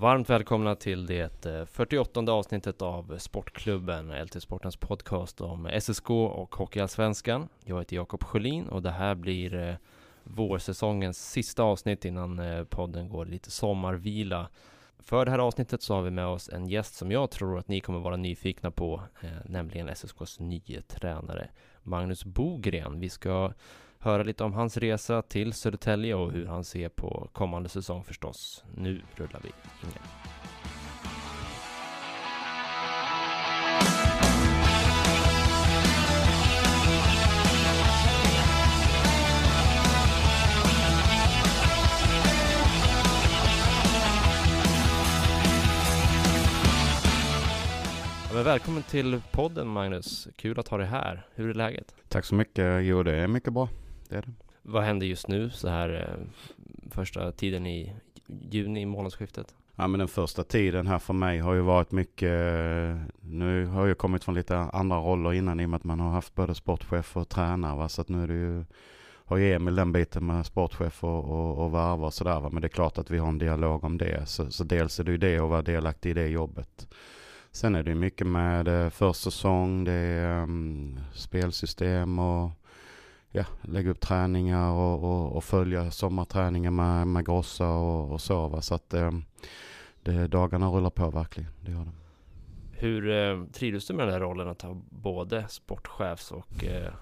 Varmt välkomna till det eh, 48 avsnittet av Sportklubben, LT Sportens podcast om SSK och Hockeyallsvenskan. Jag heter Jakob Sjölin och det här blir eh, vårsäsongens sista avsnitt innan eh, podden går lite sommarvila. För det här avsnittet så har vi med oss en gäst som jag tror att ni kommer vara nyfikna på, nämligen SSKs nye tränare Magnus Bogren. Vi ska höra lite om hans resa till Södertälje och hur han ser på kommande säsong förstås. Nu rullar vi ingen. Men välkommen till podden Magnus, kul att ha dig här. Hur är läget? Tack så mycket. Jo, det är mycket bra. Det är det. Vad händer just nu så här eh, första tiden i juni, månadsskiftet? Ja, men den första tiden här för mig har ju varit mycket, nu har jag kommit från lite andra roller innan i och med att man har haft både sportchef och tränare. Va? Så att nu är det ju, har ju Emil den biten med sportchef och, och, och varva och sådär. Va? Men det är klart att vi har en dialog om det. Så, så dels är det ju det att vara delaktig i det jobbet. Sen är det mycket med eh, försäsong, det är um, spelsystem och ja, lägga upp träningar och, och, och följa sommarträningen med, med Grossa och, och så. Va? Så att um, det, dagarna rullar på verkligen, det gör de. Hur eh, trivs du med den här rollen att ha både sportchefs och eh,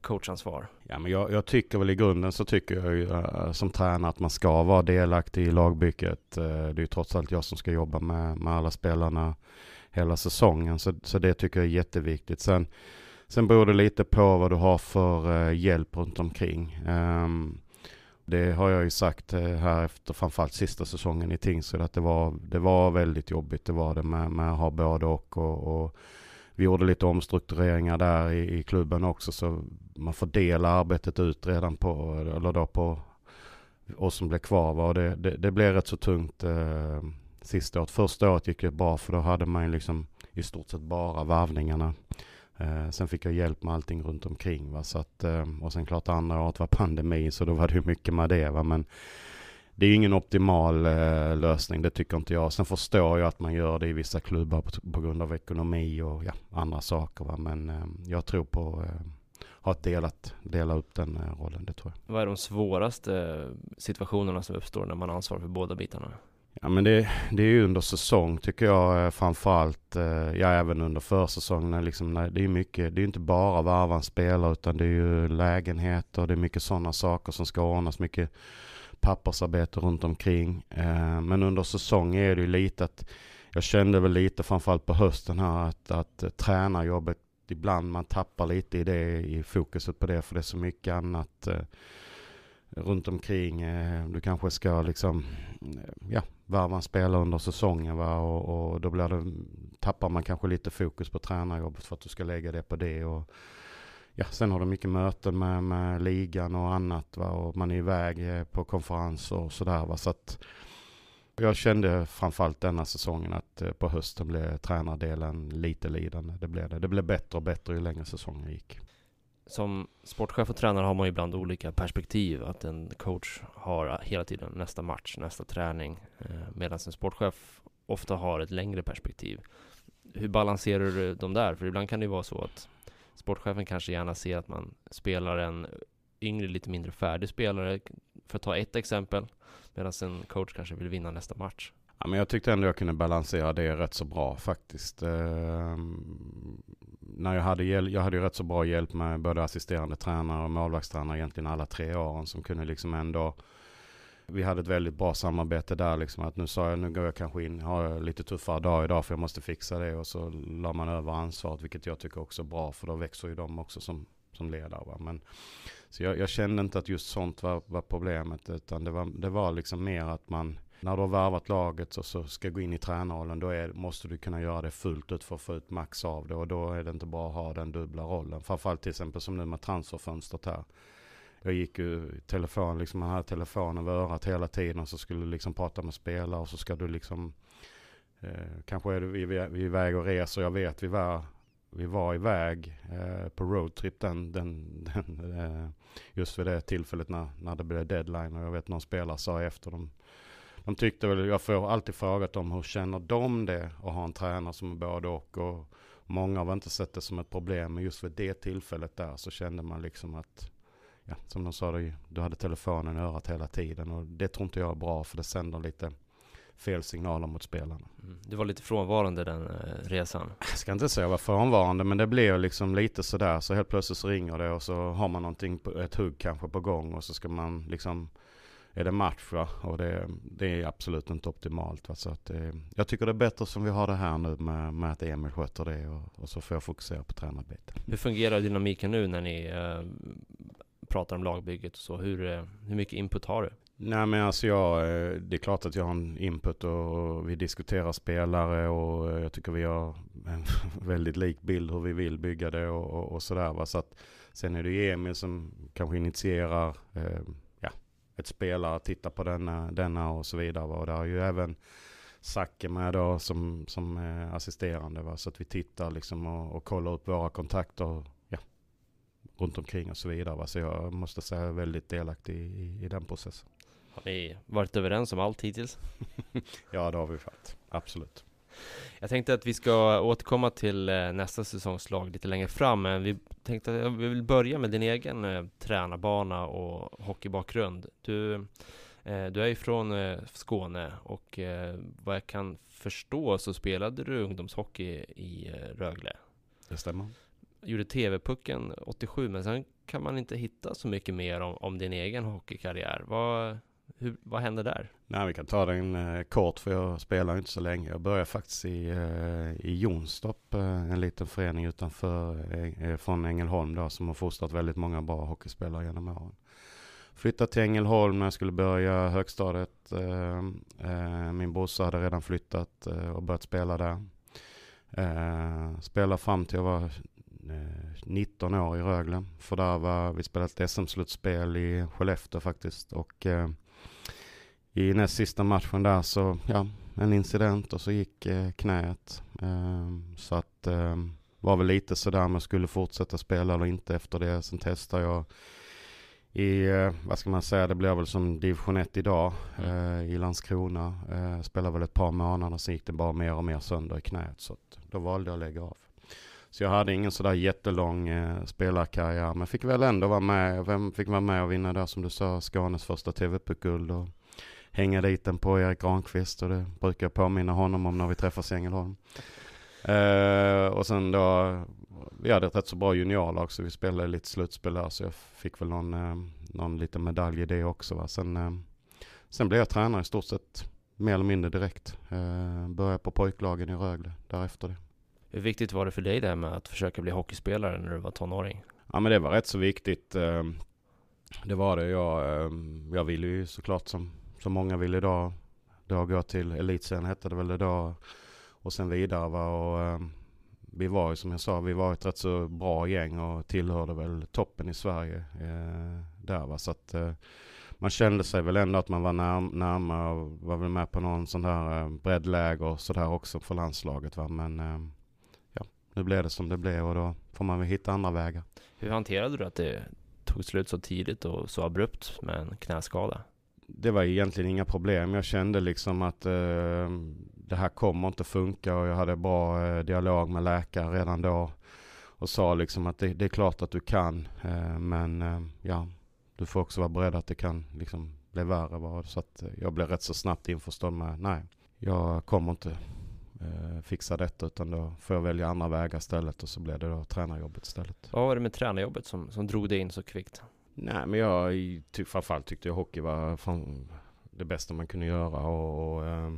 coachansvar? Ja, men jag, jag, tycker väl i grunden så tycker jag ju uh, som tränare att man ska vara delaktig i lagbygget. Uh, det är ju trots allt jag som ska jobba med, med alla spelarna hela säsongen. Så, så det tycker jag är jätteviktigt. Sen, sen beror det lite på vad du har för eh, hjälp runt omkring. Ehm, det har jag ju sagt eh, här efter framförallt sista säsongen i Tingsryd att det var, det var väldigt jobbigt. Det var det med, med att ha både och, och, och vi gjorde lite omstruktureringar där i, i, klubben också så man får dela arbetet ut redan på, eller då på oss som blev kvar. Va? Och det, det, det blev rätt så tungt eh, sista året. Första året gick det bra för då hade man liksom i stort sett bara varvningarna. Eh, sen fick jag hjälp med allting runt omkring. Va? Så att, eh, och sen klart andra året var pandemi så då var det ju mycket med det. Va? Men det är ingen optimal eh, lösning, det tycker inte jag. Sen förstår jag att man gör det i vissa klubbar på, på grund av ekonomi och ja, andra saker. Va? Men eh, jag tror på eh, ha ett delat, dela upp den eh, rollen, det tror jag. Vad är de svåraste eh, situationerna som uppstår när man ansvarar för båda bitarna? Ja men det, det är ju under säsong tycker jag eh, framförallt. Eh, ja även under försäsongen. Liksom, det är mycket, det är inte bara varva en spelare utan det är ju lägenheter. Det är mycket sådana saker som ska ordnas. Mycket pappersarbete runt omkring. Eh, men under säsong är det ju lite att jag kände väl lite framförallt på hösten här att, att tränarjobbet ibland man tappar lite i det i fokuset på det för det är så mycket annat runt omkring. Eh, du kanske ska liksom eh, ja, varva en spelare under säsongen va? Och, och, då blir det, tappar man kanske lite fokus på tränarjobbet för att du ska lägga det på det. Och, ja, sen har du mycket möten med, med ligan och annat va? och man är iväg eh, på konferenser och sådär. Va? Så att jag kände framförallt denna säsongen att på hösten blev tränardelen lite lidande. Det blev det. Det blev bättre och bättre ju längre säsongen gick som sportchef och tränare har man ju ibland olika perspektiv. Att en coach har hela tiden nästa match, nästa träning. Eh, Medan en sportchef ofta har ett längre perspektiv. Hur balanserar du de där? För ibland kan det ju vara så att sportchefen kanske gärna ser att man spelar en yngre, lite mindre färdig spelare. För att ta ett exempel. Medan en coach kanske vill vinna nästa match. Ja, men jag tyckte ändå jag kunde balansera det rätt så bra faktiskt. Ehm, när jag, hade, jag hade ju rätt så bra hjälp med både assisterande tränare och målvaktstränare egentligen alla tre åren som kunde liksom ändå vi hade ett väldigt bra samarbete där liksom att nu sa jag nu går jag kanske in, har lite tuffare dag idag för jag måste fixa det och så la man över ansvaret vilket jag tycker också är bra för då växer ju de också som, som ledare. Va? Men, så jag, jag, kände inte att just sånt var, var problemet utan det var, det var liksom mer att man när du har värvat laget och så ska gå in i tränarrollen då är, måste du kunna göra det fullt ut för att få ut max av det och då är det inte bra att ha den dubbla rollen. Framförallt till exempel som nu med transferfönstret här. Jag gick ju i telefon, liksom man hade telefonen vid örat hela tiden och så skulle du liksom prata med spelare och så ska du liksom eh, kanske är du vi, vi, vi iväg och reser. Jag vet vi var, vi var iväg eh, på roadtrip den, den, den eh, just vid det tillfället när, när det blev deadline och jag vet någon spelare sa efter dem de tyckte väl, jag får alltid frågat dem hur känner de det att ha en tränare som är både och. och många har inte sett det som ett problem. Men just vid det tillfället där så kände man liksom att, ja, som de sa, du hade telefonen i örat hela tiden. Och det tror inte jag är bra för det sänder lite fel signaler mot spelarna. Mm. Du var lite frånvarande den eh, resan? Jag ska inte säga jag var frånvarande men det blev liksom lite sådär. Så helt plötsligt så ringer det och så har man någonting, på, ett hugg kanske på gång och så ska man liksom är det match va? och det, det är absolut inte optimalt. Va? Så att det, jag tycker det är bättre som vi har det här nu med, med att Emil sköter det och, och så får jag fokusera på tränarbete. Hur fungerar dynamiken nu när ni äh, pratar om lagbygget och så? Hur, äh, hur mycket input har du? Nej men alltså jag, eh, det är klart att jag har en input och vi diskuterar spelare och jag tycker vi har en väldigt lik bild hur vi vill bygga det och, och, och sådär. Va? Så att, sen är det ju Emil som kanske initierar eh, ett spelare, titta på denna, denna och så vidare. Och där är ju även Zacke med då som, som assisterande. Va? Så att vi tittar liksom och, och kollar upp våra kontakter ja, runt omkring och så vidare. Va? Så jag måste säga jag är väldigt delaktig i, i den processen. Har ni varit överens om allt hittills? ja, det har vi varit. Absolut. Jag tänkte att vi ska återkomma till eh, nästa säsongslag lite längre fram, men vi tänkte att vi vill börja med din egen eh, tränarbana och hockeybakgrund. Du, eh, du är ju från Skåne och vad jag kan förstå så spelade du ungdomshockey i Rögle. Det stämmer. Gjorde TV-pucken 87, men sen kan man inte hitta så mycket mer om, om din egen hockeykarriär. Vad, hur, vad hände där? Nej, vi kan ta den eh, kort för jag spelar inte så länge. Jag började faktiskt i, eh, i Jonstorp, eh, en liten förening utanför eh, eh, från Ängelholm då, som har fostrat väldigt många bra hockeyspelare genom åren. Flyttade till Ängelholm när jag skulle börja högstadiet. Eh, eh, min brorsa hade redan flyttat och börjat spela där. spelade fram till jag var 19 år i Rögle. För där var, vi spelade ett SM-slutspel i Skellefteå faktiskt. Och i näst sista matchen där så, ja, en incident och så gick eh, knät. Eh, så att eh, var väl lite sådär om jag skulle fortsätta spela eller inte efter det. Sen testade jag i, eh, vad ska man säga, det blev väl som division 1 idag mm. eh, i Landskrona. Eh, spelade väl ett par månader, sen gick det bara mer och mer sönder i knät. Så då valde jag att lägga av. Så jag hade ingen sådär jättelång eh, spelarkarriär, men fick väl ändå vara med. Vem fick vara med och vinna där som du sa, Skånes första TV-puckguld och hänga dit den på Erik Granqvist och det brukar jag påminna honom om när vi träffas i Ängelholm. Uh, och sen då, vi hade ett rätt så bra juniorlag så vi spelade lite slutspel där så jag fick väl någon, uh, någon liten medalj i det också. Va? Sen, uh, sen blev jag tränare i stort sett mer eller mindre direkt. Uh, började på pojklagen i Rögle därefter det. Hur viktigt var det för dig det här med att försöka bli hockeyspelare när du var tonåring? Ja men det var rätt så viktigt. Det var det. Jag, jag ville ju såklart som som många vill idag. Då gå till elitserien hette det väl idag och sen vidare. Va? Och, eh, vi var ju som jag sa, vi var ett rätt så bra gäng och tillhörde väl toppen i Sverige eh, där. Va? Så att eh, man kände sig väl ändå att man var närm närmare och var väl med på någon sån där eh, breddläger och sådär också för landslaget. Va? Men eh, ja, nu blev det som det blev och då får man väl hitta andra vägar. Hur hanterade du att det tog slut så tidigt och så abrupt med en knäskada? Det var egentligen inga problem. Jag kände liksom att eh, det här kommer inte funka och jag hade bra eh, dialog med läkare redan då. Och sa liksom att det, det är klart att du kan eh, men eh, ja, du får också vara beredd att det kan liksom bli värre. Va? Så att eh, jag blev rätt så snabbt införstådd med nej, jag kommer inte eh, fixa detta utan då får jag välja andra vägar istället och så blev det då tränarjobbet istället. Vad var det med tränarjobbet som, som drog dig in så kvickt? Nej men jag ty, framförallt tyckte jag hockey var fan, det bästa man kunde göra och, och eh,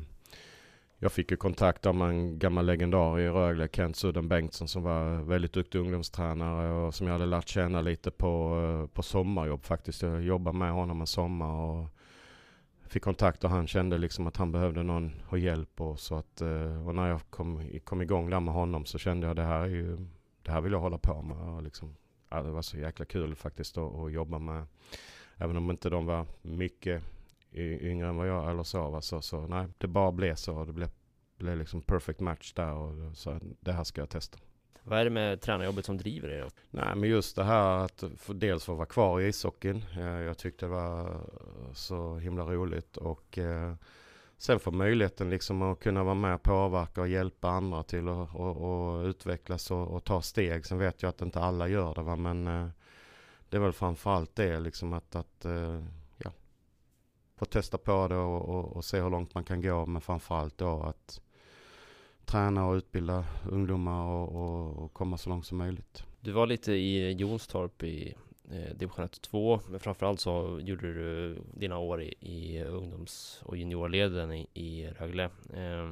jag fick ju kontakt av en gammal legendar i Rögle, Kent Sudden Bengtsson som var väldigt duktig ungdomstränare och som jag hade lärt känna lite på, eh, på sommarjobb faktiskt. Jag jobbade med honom en sommar och fick kontakt och han kände liksom att han behövde någon och hjälp och så att eh, och när jag kom, kom igång där med honom så kände jag det här är ju det här vill jag hålla på med och liksom ja, det var så jäkla kul faktiskt att, att jobba med även om inte de var mycket yngre än vad jag eller så var så, så nej det bara blev så det blev, blev liksom perfect match där och så det här ska jag testa. Vad är det med tränarjobbet som driver er? Nej, men just det här att för dels få vara kvar i ishockeyn. Eh, jag tyckte det var så himla roligt och eh, sen få möjligheten liksom att kunna vara med, påverka och hjälpa andra till att och, och utvecklas och, och, ta steg. Sen vet jag att inte alla gör det va? men eh, det är väl framförallt det liksom att, att eh, ja, få testa på det och, och, och se hur långt man kan gå men framförallt då att träna och utbilda ungdomar och, och, och, komma så långt som möjligt. Du var lite i Jonstorp i Eh, division 1 och 2, men framförallt så gjorde du dina år i, i ungdoms och juniorleden i, i Rögle. Eh,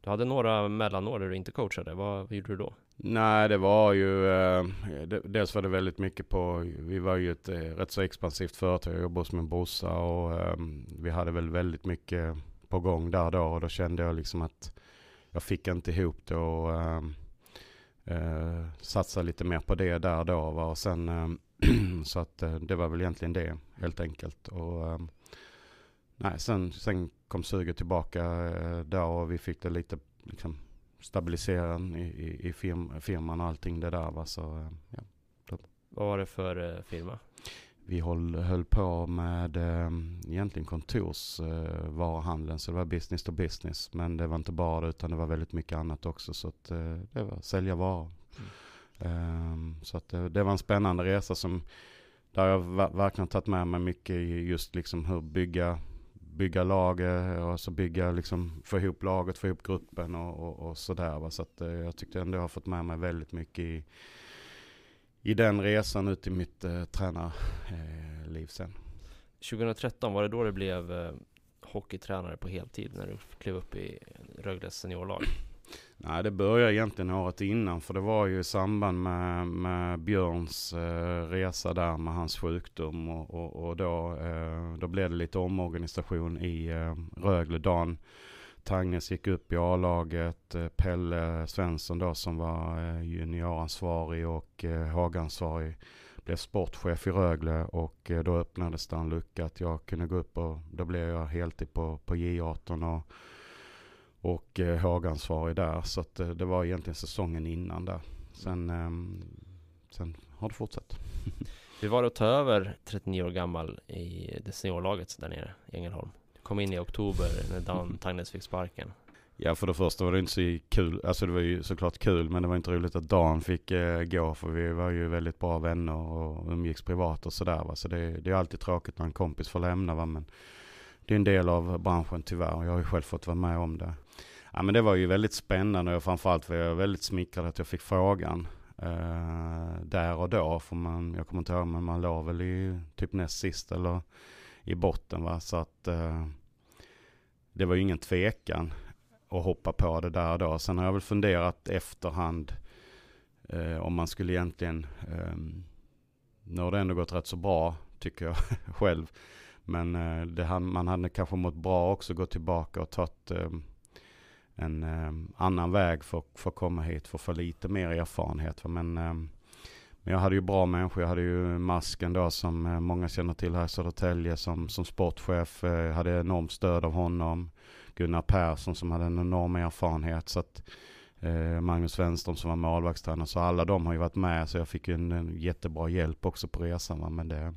du hade några mellanår där du inte coachade. Vad, vad gjorde du då? Nej, det var ju... Eh, dels var det väldigt mycket på... Vi var ju ett eh, rätt så expansivt företag. Jag jobbade hos min brorsa och eh, vi hade väl väldigt mycket på gång där då. Och då kände jag liksom att jag fick inte ihop det och äh, satsa lite mer på det där då. Va? Och sen, ehm, så att det var väl egentligen det helt enkelt. Och, nej, sen, sen kom suget tillbaka då och vi fick det lite liksom, stabilisera i, i, i firm, firman och allting det där. Va? Så, ja, Vad var det för firma? Vi höll, höll på med eh, egentligen kontorsvaruhandeln, eh, så det var business to business. Men det var inte bara det, utan det var väldigt mycket annat också. Så att, eh, det var sälja varor. Mm. Um, så att det, det, var en spännande resa som, där jag verkligen tagit med mig mycket i just liksom hur bygga, bygga laget och så alltså bygga, liksom, få ihop laget, få ihop gruppen och, och, och sådär. Så att, eh, jag tyckte ändå jag har fått med mig väldigt mycket i i den resan ut i mitt eh, tränarliv sen. 2013, var det då det blev eh, hockeytränare på heltid när du klev upp i Rögles seniorlag? Nej, det började egentligen året innan för det var ju i samband med, med Björns eh, resa där med hans sjukdom och, och, och då, eh, då blev det lite omorganisation i eh, Rögle. Dan Tangnes gick upp i A-laget. Eh, Pelle Svensson då som var eh, junioransvarig och eh, Hagansvarig blev sportchef i Rögle och då öppnades det en lucka att jag kunde gå upp och då blev jag heltid på, på J18 och, och Hagansvarig där. Så att det var egentligen säsongen innan där. Sen, ehm, sen har det fortsatt. Hur var det att ta över 39 år gammal i det seniorlaget där nere i Ängelholm? kom in i oktober när Dan Tangnes fick sparken. Ja, för det första var det inte så kul. Alltså det var ju såklart kul, men det var inte roligt att Dan fick eh, gå. För vi var ju väldigt bra vänner och umgicks privat och sådär. Va? Så det, det är alltid tråkigt när en kompis får lämna. Va? Men det är en del av branschen tyvärr. Jag har ju själv fått vara med om det. Ja, men det var ju väldigt spännande och framförallt var jag väldigt smickrad att jag fick frågan. Eh, där och då. För man, jag kommer inte ihåg, men man låg väl i typ näst sist eller i botten. Va? Så att... Eh, det var ju ingen tvekan att hoppa på det där och då. Sen har jag väl funderat efterhand eh, om man skulle egentligen, eh, nu har det ändå gått rätt så bra tycker jag själv. Men eh, det, man hade kanske mått bra också gå tillbaka och tagit eh, en eh, annan väg för, för att komma hit för att få lite mer erfarenhet. Men, eh, men jag hade ju bra människor. Jag hade ju Masken då som eh, många känner till här i Södertälje som, som sportchef. Eh, jag eh, hade enormt stöd av honom. Gunnar Persson som hade en enorm erfarenhet. Så att, eh, Magnus Wenström som var målvaktstränare. Så alla de har ju varit med. Så jag fick ju en, en jättebra hjälp också på resan. Va? Men det,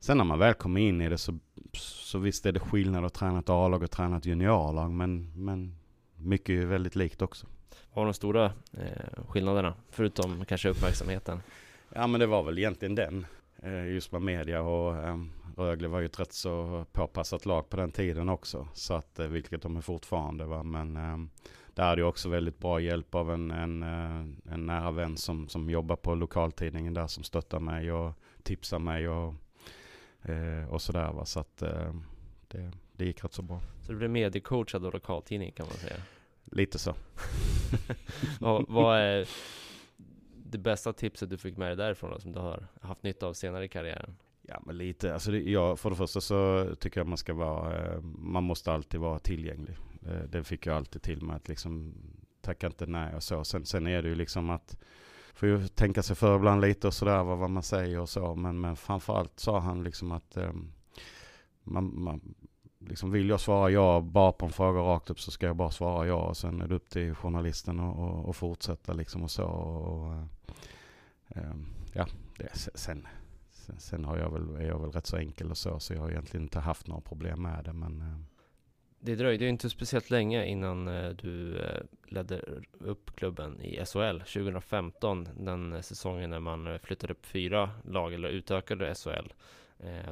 sen när man väl kommer in i det så, så visst är det skillnad att träna ett A-lag och träna ett juniorlag. Men, men mycket är väldigt likt också. Vad var de stora eh, skillnaderna? Förutom kanske uppmärksamheten? Ja men det var väl egentligen den. Eh, just med media och eh, Rögle var ju ett rätt så påpassat lag på den tiden också. Så att, eh, vilket de är fortfarande va. Men eh, där hade jag också väldigt bra hjälp av en, en, eh, en nära vän som, som jobbar på lokaltidningen där som stöttar mig och tipsar mig och, eh, och sådär va. Så att eh, det, det gick rätt så bra. Så du blev mediecoachad av lokaltidning kan man säga? Lite så. vad, vad är det bästa tipset du fick med dig därifrån då, som du har haft nytta av senare i karriären? Ja men lite, alltså det, ja, för det första så tycker jag man ska vara, eh, man måste alltid vara tillgänglig. Eh, det fick jag alltid till med att liksom tacka inte nej och så. Sen, sen är det ju liksom att, får ju tänka sig för ibland lite och sådär vad, vad man säger och så. Men, men framförallt sa han liksom att eh, man, man, liksom vill jag svara ja bara på en fråga rakt upp så ska jag bara svara ja. Och sen är det upp till journalisten att fortsätta liksom och så. Och, eh, ehm, ja, det, sen, sen, sen, har jag väl, är jag väl rätt så enkel och så. Så jag har egentligen inte haft några problem med det. Men, eh, det dröjde ju inte speciellt länge innan eh, du eh, ledde upp klubben i SHL 2015, den eh, säsongen när man flyttade upp fyra lag eller utökade SHL.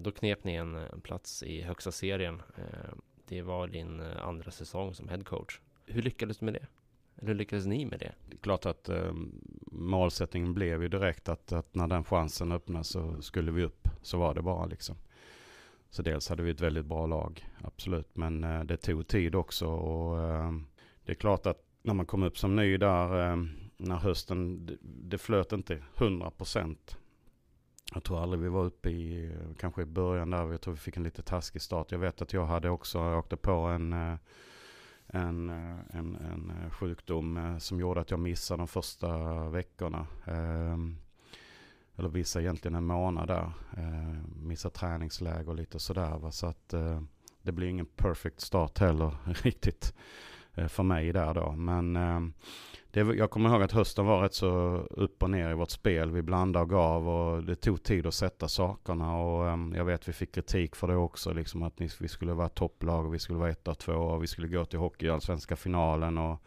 Då knep ni en, plats i högsta serien. Det var din andra säsong som headcoach. Hur lyckades du med det? Eller hur lyckades ni med det? Det är klart att eh, målsättningen blev ju direkt att, att när den chansen öppnades så skulle vi upp. Så var det bara liksom. Så dels hade vi ett väldigt bra lag, absolut. Men eh, det tog tid också. Och eh, det är klart att när man kom upp som ny där, eh, när hösten, det, flöt inte 100 procent. Jag tror aldrig vi var uppe i, kanske i början där, jag tror vi fick en lite taskig start. Jag vet att jag hade också, jag åkte på en, eh, eh, en, en, en sjukdom som gjorde att jag missade de första veckorna. Ehm, eller vissa egentligen en månad där. Eh, Missar träningsläger och lite sådär. va. Så att eh, det blir ingen perfect start heller riktigt eh, för mig där då. Men eh, det, jag kommer ihåg att hösten var rätt så upp och ner i vårt spel. Vi blandade och gav och det tog tid att sätta sakerna. Och jag vet vi fick kritik för det också. Liksom att ni, vi skulle vara topplag och vi skulle vara ett av två och vi skulle gå till hockeyallsvenska finalen. Och,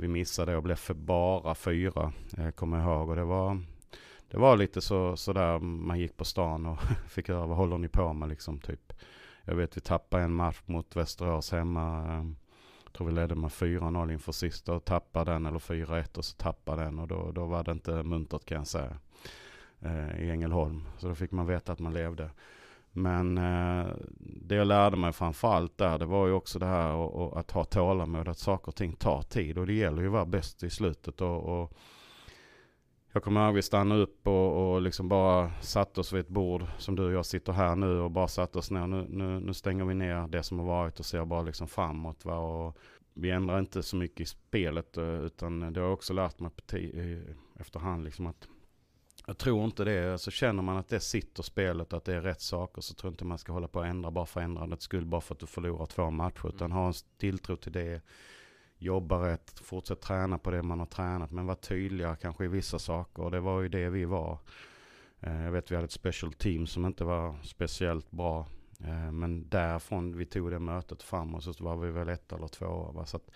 vi missade och blev för bara fyra, eh, kommer jag ihåg. Och det var, det var lite så, så där man gick på stan och fick höra vad håller ni på med liksom typ. Jag vet vi tappade en match mot Västerås hemma. Jag tror vi ledde med 4-0 inför sista och tappade den eller 4-1 och så tappade den och då, då var det inte muntert kan jag säga. Eh, I Ängelholm. Så då fick man veta att man levde. Men eh, det jag lärde mig framförallt där, det var ju också det här och, och att ha tålamod, att saker och ting tar tid och det gäller ju att vara bäst i slutet. och, och jag kommer ihåg vi stannade upp och, och liksom bara satte oss vid ett bord som du och jag sitter här nu och bara satte oss ner. Nu, nu, nu stänger vi ner det som har varit och ser bara liksom framåt. Va? Och vi ändrar inte så mycket i spelet eh, utan det har jag också lärt mig efterhand liksom att jag tror inte det. Alltså känner man att det sitter spelet och att det är rätt saker så tror jag inte man ska hålla på att ändra bara för ändrandets skull bara för att du förlorar två matcher. Utan ha en tilltro till det jobba rätt, fortsätt träna på det man har tränat, men vara tydliga kanske i vissa saker. Och det var ju det vi var. Eh, jag vet vi hade ett special team som inte var speciellt bra. Eh, men därifrån vi tog det mötet framåt så var vi väl ett eller två. Va? Så att,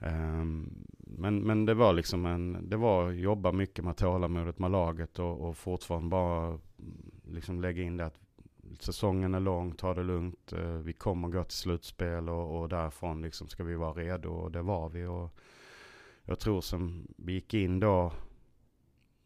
ehm, men, men det var liksom en, det var att jobba mycket med tålamodet med laget och, och fortfarande bara mm, liksom lägga in det att säsongen är lång, ta det lugnt. Eh, vi kommer gå till slutspel och, och därifrån liksom ska vi vara redo och det var vi. Och jag tror som vi gick in då,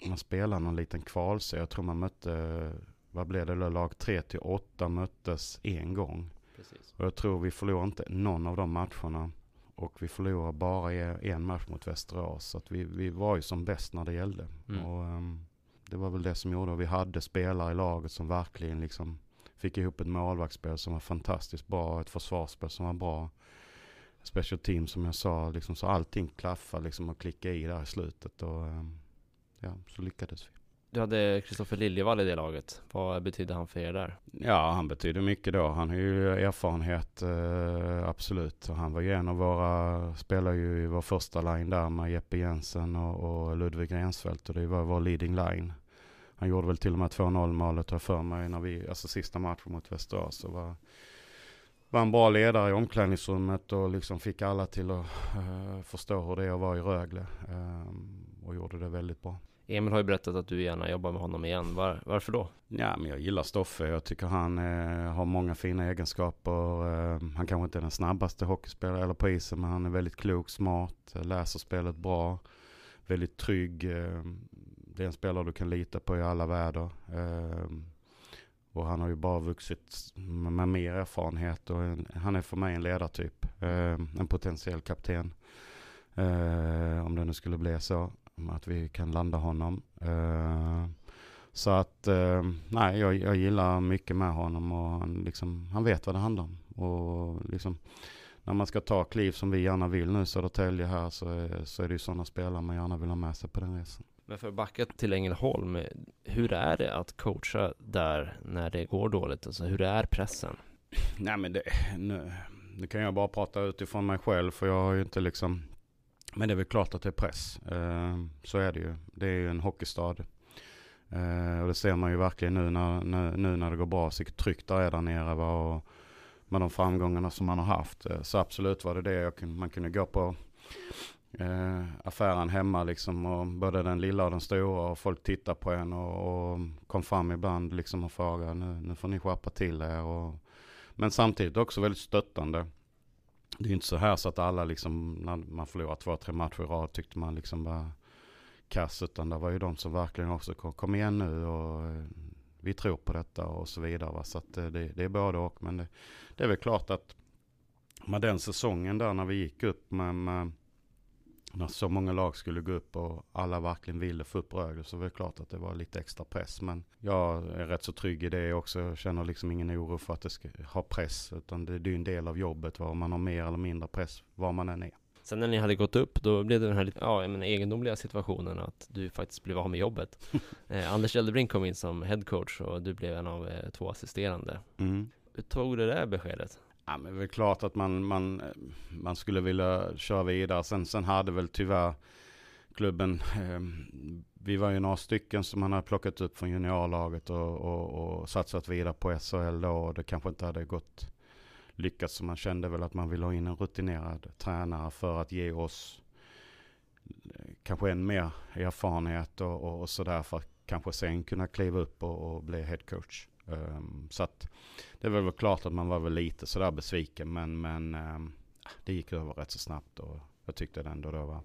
man spelade någon liten kvalse. Jag tror man mötte, vad blev det, lag 3 till 8 möttes en gång. Precis. Och jag tror vi förlorade inte någon av de matcherna. Och vi förlorade bara en match mot Västerås. Så att vi, vi var ju som bäst när det gällde. Mm. Och, um, det var väl det som gjorde att vi hade spelare i laget som verkligen liksom Fick ihop ett målvaktsspel som var fantastiskt bra, ett försvarsspel som var bra. Special team som jag sa, liksom, så allting klaffade liksom och klickade i där i slutet och ehm, ja, så lyckades vi. Du hade Kristoffer Liljevall i det laget. Vad betydde han för er där? Ja, han betyder mycket då. Han har ju erfarenhet, eh, absolut. Han var ju en av våra, spelade ju i vår första line där med Jeppe Jensen och, och Ludvig Rensfeldt och det var vår leading line. Han gjorde väl till och med 2-0 målet har för mig när vi, alltså sista matchen mot Västerås. Så var, var en bra ledare i omklädningsrummet och liksom fick alla till att uh, förstå hur det är att vara i Rögle. Um, och gjorde det väldigt bra. Emil har ju berättat att du gärna jobbar med honom igen. Var, varför då? Ja, men jag gillar Stoffe. Jag tycker han eh, har många fina egenskaper. Eh, han kanske inte är den snabbaste hockeyspelaren eller på isen, men han är väldigt klok, smart, läser spelet bra, väldigt trygg. Eh, det är en spelare du kan lita på i alla väder. Ehm, och han har ju bara vuxit med mer erfarenhet och en, han är för mig en ledartyp. Ehm, en potentiell kapten. Ehm, om det nu skulle bli så. Att vi kan landa honom. Så att, nej, jag, jag gillar mycket med honom och han, liksom, han vet vad det handlar om. Och liksom, när man ska ta kliv som vi gärna vill nu i Södertälje här så är, så är det ju sådana spelare man gärna vill ha med sig på den resan. Men för att backa till Ängelholm, hur är det att coacha där när det går dåligt? Alltså hur är pressen? Nej men det, nu, nu kan jag bara prata utifrån mig själv för jag har ju inte liksom Men det är väl klart att det är press. Eh, så är det ju. Det är ju en hockeystad. Eh, och det ser man ju verkligen nu när, nu när det går bra. Vilket tryck där är där nere. Va? Och med de framgångarna som man har haft. Eh, så absolut var det det. Man kunde gå på eh, affären hemma liksom. Och både den lilla och den stora. Och folk tittar på en och, och kom fram ibland liksom och frågade. Nu, nu får ni skärpa till er. Och, men samtidigt också väldigt stöttande. Det är inte så här så att alla liksom, när man förlorar två, tre matcher i rad tyckte man liksom var kass. Utan det var ju de som verkligen också kom, kom igen nu och eh, vi tror på detta och så vidare. Va? Så att eh, det, det är både och. Men det, det, är väl klart att med den säsongen där när vi gick upp med, med när så många lag skulle gå upp och alla verkligen ville få upp Rögle så var det klart att det var lite extra press. Men jag är rätt så trygg i det också. Jag känner liksom ingen oro för att det ska ha press. Utan det, det är en del av jobbet var man har mer eller mindre press var man än är. Sen när ni hade gått upp, då blev det den här ja, men egendomliga situationen att du faktiskt blev av med jobbet. eh, Anders Eldebrink kom in som headcoach och du blev en av eh, två assisterande. Mm. Hur tog du det där beskedet? Ja, men det är väl klart att man, man, man skulle vilja köra vidare. Sen, sen hade väl tyvärr klubben, eh, vi var ju några stycken som man hade plockat upp från juniorlaget och, och, och satsat vidare på SHL då. Och det kanske inte hade gått lyckats. Så man kände väl att man ville ha in en rutinerad tränare för att ge oss eh, kanske än mer erfarenhet och, och, och sådär för att kanske sen kunna kliva upp och, och bli headcoach. Um, så att det var väl klart att man var väl lite sådär besviken men, men um, det gick över rätt så snabbt och jag tyckte det ändå det var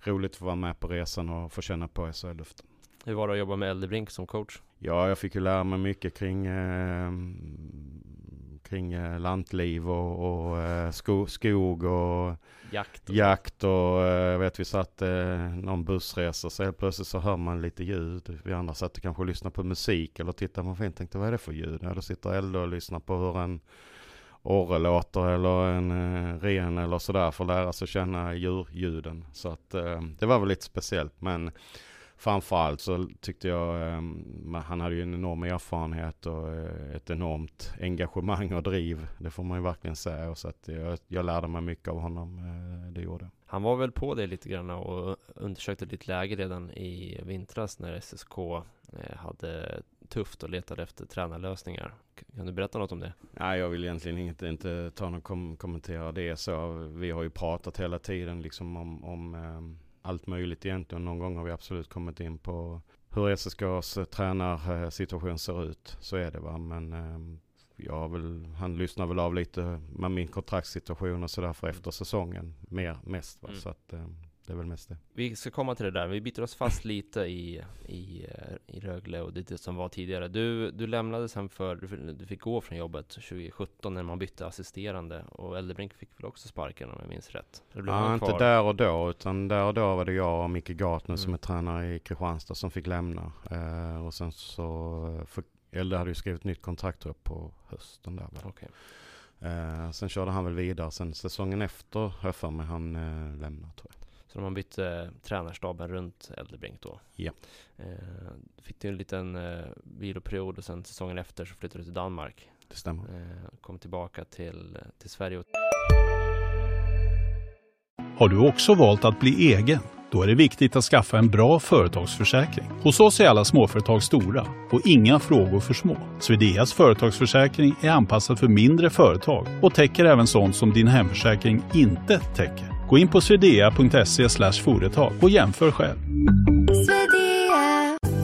roligt att vara med på resan och få känna på SHL-luften. Hur var det att jobba med Eldebrink som coach? Ja, jag fick ju lära mig mycket kring eh, kring eh, lantliv och, och eh, sko, skog och jakt och, jakt och eh, vet vi satt någon bussresa så helt plötsligt så hör man lite ljud. Vi andra satt och kanske lyssnade på musik eller tittade på film tänkte vad är det för ljud? Ja, då sitter Elde och lyssnar på hur en orre låter eller en ren eller sådär för att lära sig känna djurljuden. Så att det var väl lite speciellt men framförallt så tyckte jag um, han hade ju en enorm erfarenhet och uh, ett enormt engagemang och driv. Det får man ju verkligen säga. Och så att jag, jag lärde mig mycket av honom. Uh, det gjorde Han var väl på det lite grann och undersökte ditt läge redan i vintras när SSK uh, hade tufft och letade efter tränarlösningar. Kan du berätta något om det? Nej, jag vill egentligen inte, inte ta någon kom kommentera det så. Vi har ju pratat hela tiden liksom om, om um, allt möjligt egentligen. Någon gång har vi absolut kommit in på hur SSKs eh, tränarsituation ser ut. Så är det va. Men eh, jag väl, han lyssnar väl av lite med min kontraktssituation och sådär för efter säsongen. Mer, mest va. Mm. Så att eh, det är väl mest det. Vi ska komma till det där. Vi biter oss fast lite i, i, eh, i Rögle och det som var tidigare. Du, du lämnade sen för, du fick gå från jobbet 2017 när man bytte assisterande och Eldebrink fick väl också sparken om jag minns rätt? Ja, inte där och då, utan där och då var det jag och Micke Gartner mm. som är tränare i Kristianstad som fick lämna. Eh, och sen så, för, Elde hade ju skrivit nytt kontrakt upp på hösten där. Okay. Eh, sen körde han väl vidare. Sen säsongen efter, har jag för mig, han eh, lämnade tror jag. Så man bytte tränarstaben runt Eldebrink då. Ja. Eh, fick du en liten eh, viloperiod och sen säsongen efter så flyttade du till Danmark. Det stämmer. Eh, kom tillbaka till, till Sverige. Har du också valt att bli egen? Då är det viktigt att skaffa en bra företagsförsäkring. Hos oss är alla småföretag stora och inga frågor för små. Swedeas företagsförsäkring är anpassad för mindre företag och täcker även sånt som din hemförsäkring inte täcker. Gå in på swedea.se företag och jämför själv.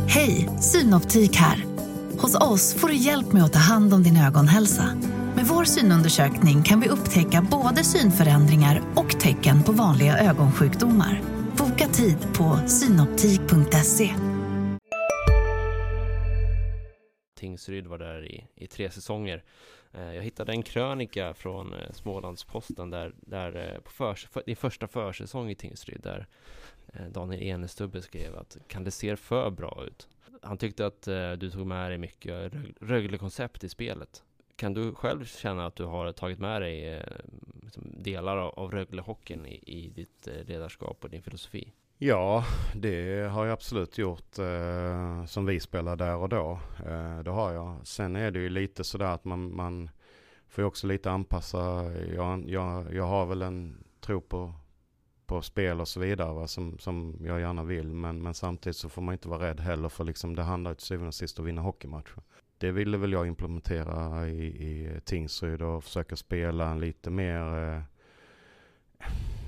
Hej, Synoptik här. Hos oss får du hjälp med att ta hand om din ögonhälsa. Med vår synundersökning kan vi upptäcka både synförändringar och tecken på vanliga ögonsjukdomar. Boka tid på synoptik.se. Tingsryd var där i, i tre säsonger. Eh, jag hittade en krönika från eh, Smålandsposten där, där eh, på för, för, din första försäsong i Tingsryd där Daniel Enestubbe skrev att kan det se för bra ut? han tyckte att du tog med dig mycket Rögle-koncept i spelet. Kan du själv känna att du har tagit med dig liksom delar av, Rögle-hockeyn i, i ditt ledarskap och din filosofi? Ja, det har jag absolut gjort eh, som vi spelar där och då. Eh, det har jag. Sen är det ju lite sådär att man, man får ju också lite anpassa. Jag, jag, jag har väl en tro på, på spel och så vidare va, som, som jag gärna vill. Men, men samtidigt så får man inte vara rädd heller för liksom, det handlar ju till syvende och sist om att vinna hockeymatcher. Det ville väl jag implementera i, i Tingsryd och försöka spela en lite mer eh,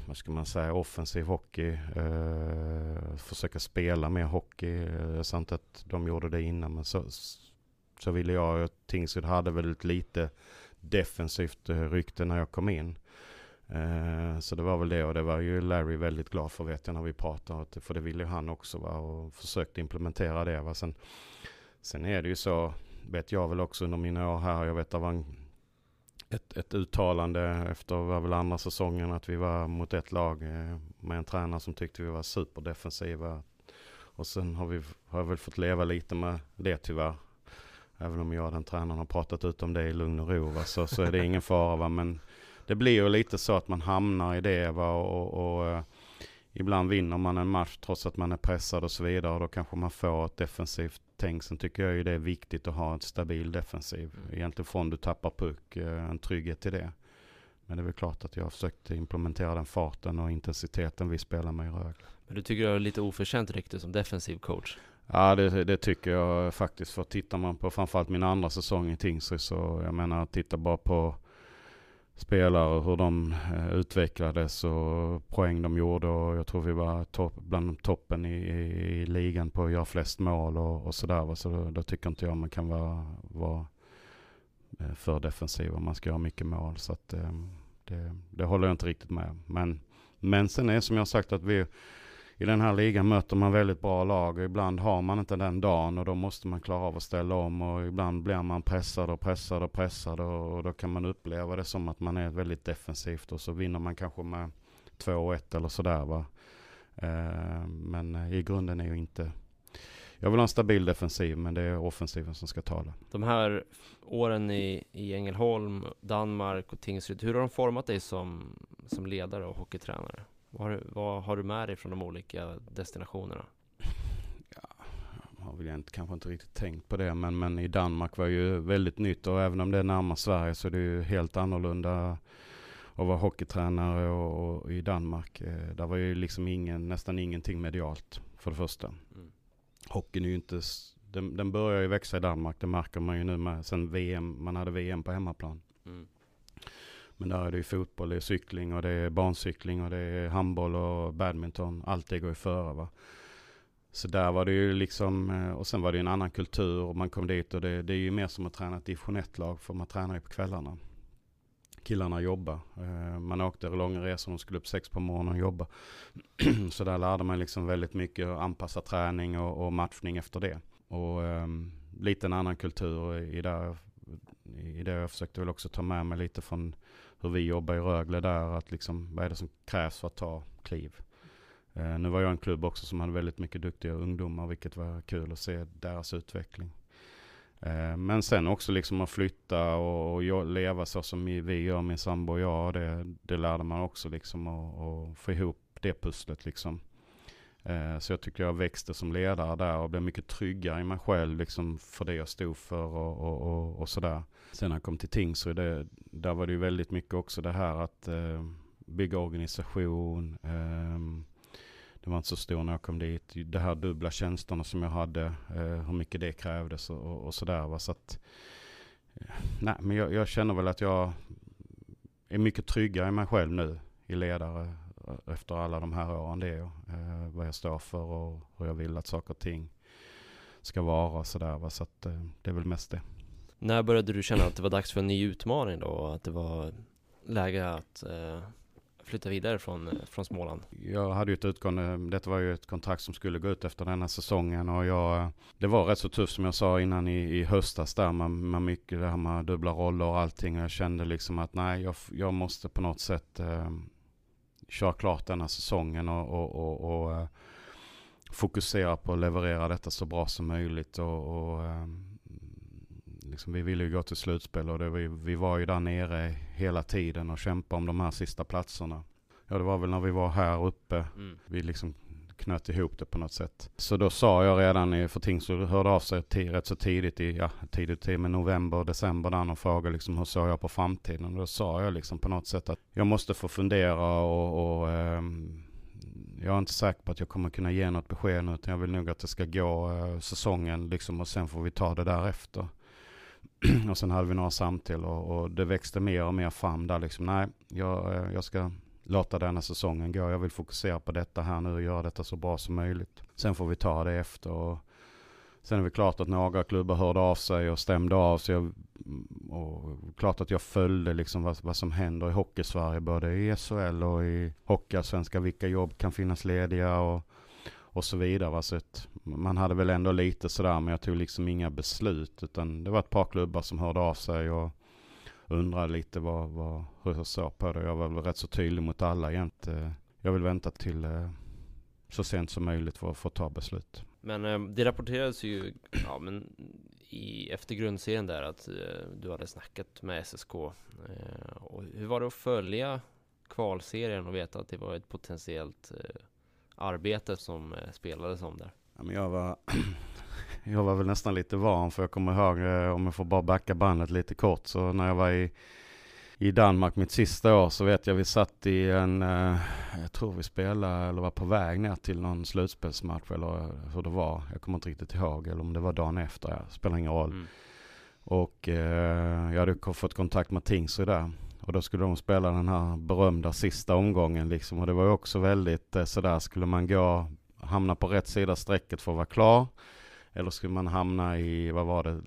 vad ska man säga, offensiv hockey. Eh, försöka spela mer hockey. Eh, sant att de gjorde det innan. Men så, så ville jag. Tingsryd hade väldigt lite defensivt eh, rykte när jag kom in. Eh, så det var väl det och det var ju Larry väldigt glad för vet jag när vi pratade. För det ville ju han också va, och försökte implementera det. Va. Sen, sen är det ju så, vet jag väl också under mina år här. Jag vet det var en ett, ett uttalande efter var väl andra säsongen att vi var mot ett lag eh, med en tränare som tyckte vi var superdefensiva. Och sen har, vi, har jag väl fått leva lite med det tyvärr. Även om jag och den tränaren har pratat ut om det i lugn och ro va? Så, så är det ingen fara. Va? Men det blir ju lite så att man hamnar i det va? och, och, och eh, ibland vinner man en match trots att man är pressad och så vidare. Och då kanske man får ett defensivt tänk. Sen tycker jag ju det är viktigt att ha ett stabil defensiv. Mm. Egentligen från du tappar puck, eh, en trygghet i det. Men det är väl klart att jag har försökt implementera den farten och intensiteten vi spelar med i Rögle. Men du tycker du har lite oförtjänt rykte som defensiv coach? Ja det, det, tycker jag faktiskt. För tittar man på framförallt min andra säsong i Tingsryd så jag menar titta bara på spelare, hur de eh, utvecklades och poäng de gjorde och jag tror vi var topp, bland toppen i, i, ligan på att göra flest mål och, och sådär. Så då, då, tycker inte jag man kan vara, vara eh, för defensiv om man ska göra mycket mål. Så att, ehm, det, det håller jag inte riktigt med. Men, men sen är det som jag sagt att vi i den här ligan möter man väldigt bra lag och ibland har man inte den dagen och då måste man klara av att ställa om och ibland blir man pressad och pressad och pressad och, då kan man uppleva det som att man är väldigt defensivt och så vinner man kanske med 2-1 eller sådär va. Eh, men eh, i grunden är ju inte jag vill ha en stabil defensiv men det är offensiven som ska tala. De här åren i, i Ängelholm, Danmark och Tingsryd, hur har de format dig som, som ledare och hockeytränare? Vad har, vad har, du med dig från de olika destinationerna? Ja, jag har väl inte, kanske inte riktigt tänkt på det, men, men i Danmark var ju väldigt nytt och även om det är närmast Sverige så är det ju helt annorlunda att vara hockeytränare och, och i Danmark. Eh, där var ju liksom ingen, nästan ingenting medialt för det första. Mm. Hockeyn är ju inte, den, den börjar ju växa i Danmark, det märker man ju nu med sen VM, man hade VM på hemmaplan. Mm. Men där är det ju fotboll, det är cykling och det är barncykling och det är handboll och badminton. Allt det går ju före va. Så där var det ju liksom, eh, och sen var det en annan kultur och man kom dit och det, det är ju mer som att träna ett division 1-lag för man tränar ju på kvällarna. Killarna jobbar. Eh, man åkte långa resor, de skulle upp sex på morgonen och jobba. Så där lärde man liksom väldigt mycket att anpassa träning och, och matchning efter det. Och um, lite en annan kultur i det, i det jag försökte väl också ta med mig lite från hur vi jobbar i Rögle där. Att liksom, vad är det som krävs för att ta kliv? Eh, nu var jag en klubb också som hade väldigt mycket duktiga ungdomar, vilket var kul att se deras utveckling. Eh, men sen också liksom att flytta och, och, leva så som vi gör, min sambo och jag. Det, det lärde man också liksom att få ihop det pusslet liksom. Eh, så jag tycker jag växte som ledare där och blev mycket tryggare i mig själv liksom för det jag stod för och, och, och, och sådär. Sen när jag kom till Tingsryd, där var det ju väldigt mycket också det här att eh, bygga organisation. Eh, det var inte så stor när jag kom dit. Det här dubbla tjänsterna som jag hade, eh, hur mycket det krävdes och, och, sådär. Så att, eh, nej, men jag, jag, känner väl att jag är mycket tryggare i mig själv nu i ledare eh, efter alla de här åren. Det är eh, vad jag står för och hur jag vill att saker och ting ska vara. Så, där, så att, eh, det är väl mest det. När började du känna att det var dags för en ny utmaning då? Och att det var läge att eh, flytta vidare från, eh, från Småland? Jag hade ju ett utgående, detta var ju ett kontrakt som skulle gå ut efter den här säsongen och jag, det var rätt så tufft som jag sa innan i, i höstas där med, med mycket det här med dubbla roller och allting. Och jag kände liksom att nej, jag, jag måste på något sätt eh, köra klart denna säsongen och, och, och, och eh, fokusera på att leverera detta så bra som möjligt. Och, och eh, liksom, vi ville ju gå till slutspel och det, vi, vi var ju där nere hela tiden och kämpade om de här sista platserna. Ja, det var väl när vi var här uppe. Mm. Vi liksom knöt ihop det på något sätt. Så då sa jag redan, i, för Tingsryd hörde av sig rätt så tidigt i, ja tidigt till november, december där och frågade liksom hur såg jag på framtiden. Och då sa jag liksom på något sätt att jag måste få fundera och, och um, jag är inte säker på att jag kommer kunna ge något besked nu, utan jag vill nog att det ska gå uh, säsongen liksom och sen får vi ta det därefter. och sen hade vi några samtal och, och, det växte mer och mer fram där liksom. Nej, jag, eh, jag ska låta denna säsongen gå. Jag vill fokusera på detta här nu och göra detta så bra som möjligt. Sen får vi ta det efter. Och sen är det klart att några klubbar hörde av sig och stämde av sig. Mm, och klart att jag följde liksom vad, vad som händer i Hockeysverige, både i SHL och i Hockeyallsvenskan. Vilka jobb kan finnas lediga och, och så vidare. Så att man hade väl ändå lite sådär, men jag tog liksom inga beslut. Utan det var ett par klubbar som hörde av sig. och undrade lite vad, vad, hur jag såg på det. Jag var väl rätt så tydlig mot alla egentligen. Eh, jag vill vänta till eh, så sent som möjligt för att få ta beslut. Men eh, det rapporterades ju ja, men i, efter grundserien där att du hade snackat med SSK. och hur var det att följa kvalserien och veta att det var ett potentiellt arbete som spelades om där? Ja, men jag var jag var väl nästan lite van för jag kommer ihåg, eh, om jag får bara backa bandet lite kort, så när jag var i, i Danmark mitt sista år så vet jag vi satt i en, eh, jag tror vi spelade eller var på väg ner till någon slutspelsmatch eller hur det var. Jag kommer inte riktigt ihåg eller om det var dagen efter, ja, spelar ingen roll. Mm. Och eh, jag hade fått kontakt med Tingsryd där. Och då skulle de spela den här berömda sista omgången liksom. Och det var ju också väldigt eh, sådär, skulle man gå, hamna på rätt sida strecket för att vara klar. Eller skulle man hamna i, vad var det,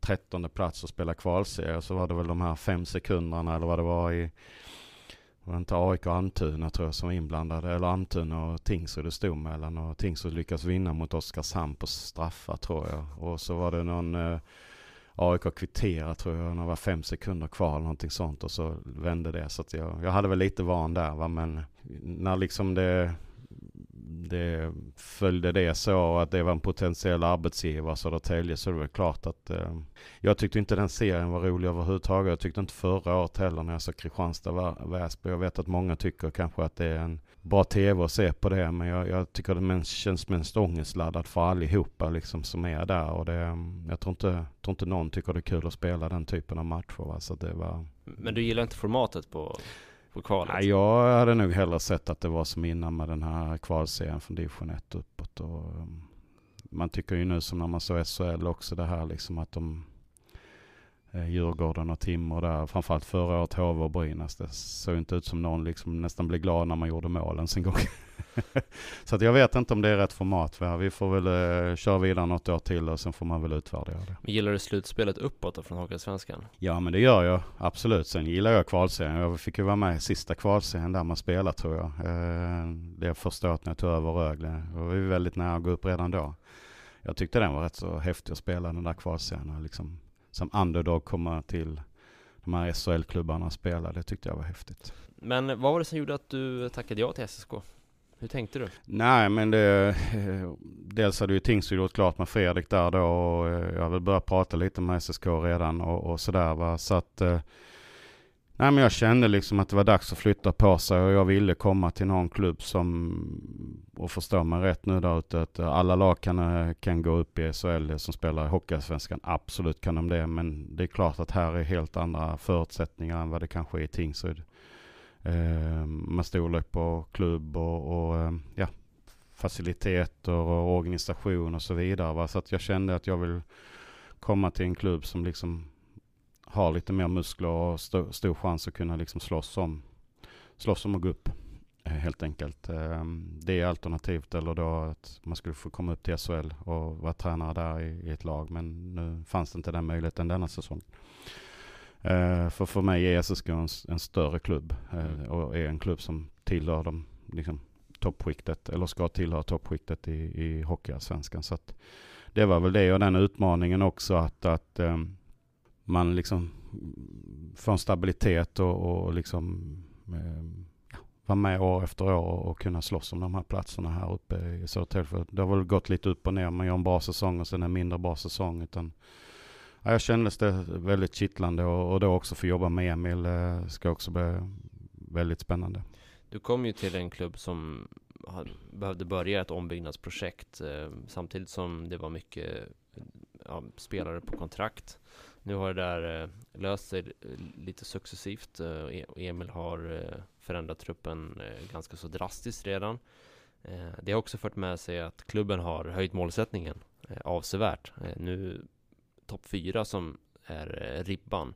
trettonde plats och spela kvalserie så var det väl de här fem sekunderna eller vad det var i, var det inte AIK och Almtuna tror jag som var inblandade, eller Almtuna och Tingsryd det stod mellan och Tingsryd lyckas vinna mot Oskarshamn på straffar tror jag. Och så var det någon eh, AIK kvitterade tror jag, när det var fem sekunder kvar eller någonting sånt och så vände det. Så att jag, jag hade väl lite van där va, men när liksom det det följde det så att det var en potentiell arbetsgivare Södertälje så det var klart att eh, jag tyckte inte den serien var rolig överhuvudtaget. Jag tyckte inte förra året heller när jag såg Kristianstad Väsby. Jag vet att många tycker kanske att det är en bra tv att se på det men jag, jag tycker det mest, känns mest ångestladdat för allihopa liksom som är där och det, jag tror inte, tror inte någon tycker det är kul att spela den typen av matcher. Va? Så det var... Men du gillar inte formatet på på kvalet? Nej, jag hade nog hellre sett att det var som innan med den här kvalserien från division 1 uppåt. Och, um, man tycker ju nu som när man såg SHL också det här liksom att de Djurgården och Timrå där, framförallt förra året HV och Brynäs. Det såg inte ut som någon liksom nästan blev glad när man gjorde målen gång. så att jag vet inte om det är rätt format. Vi får väl uh, köra vidare något år till och sen får man väl utvärdera det. Men gillar du slutspelet uppåt då från Hockeyallsvenskan? Ja men det gör jag absolut. Sen gillar jag kvalserien. Jag fick ju vara med i sista kvalserien där man spelar tror jag. Uh, det första året när jag tog över Rögle. Då var vi väldigt nära att gå upp redan då. Jag tyckte den var rätt så häftig att spela den där kvalserien. Och liksom, som underdog komma till de här SHL-klubbarna och spela. Det tyckte jag var häftigt. Men vad var det som gjorde att du tackade ja till SSK? Hur tänkte du? Nej men det, dels hade ju Tingsryd gjort klart med Fredrik där då och eh, jag hade börjat prata lite med SSK redan och, och sådär va. Så att, eh, nej men jag kände liksom att det var dags att flytta på sig och jag ville komma till någon klubb som, och förstå mig rätt nu där ute, att alla lag kan, kan gå upp i SHL som spelar i Hockeyallsvenskan. Absolut kan de det, men det är klart att här är helt andra förutsättningar än vad det kanske är i Tingsryd. Eh, med storlek på klubb och, och eh, ja, faciliteter och organisation och så vidare. Va? Så att jag kände att jag vill komma till en klubb som liksom har lite mer muskler och st stor chans att kunna liksom slåss om, slåss om att gå upp. Eh, helt enkelt. Det är alternativt eller då att man skulle få komma upp till SHL och vara tränare där i, ett lag. Men nu fanns det inte den möjligheten denna säsong. Uh, för för mig är SSK en, en större klubb uh, och är en klubb som tillhör de, liksom, toppskiktet eller ska tillhöra toppskiktet i, i Hockeyallsvenskan. Så att det var väl det och den utmaningen också att, att um, man liksom får en stabilitet och, och liksom um, vara med år efter år och kunna slåss om de här platserna här uppe i Södertälje. Det har väl gått lite upp och ner. Man gör en bra säsong och sen en mindre bra säsong. Utan, ja, jag kändes det väldigt kittlande och, och då också få jobba med Emil eh, ska också bli väldigt spännande. Du kom ju till en klubb som behövde börja ett ombyggnadsprojekt eh, samtidigt som det var mycket ja, spelare på kontrakt. Nu har det där eh, löst sig eh, lite successivt. Eh, e-, Emil har förändrat truppen ganska så drastiskt redan. Det har också fört med sig att klubben har höjt målsättningen avsevärt. nu topp fyra som är ribban.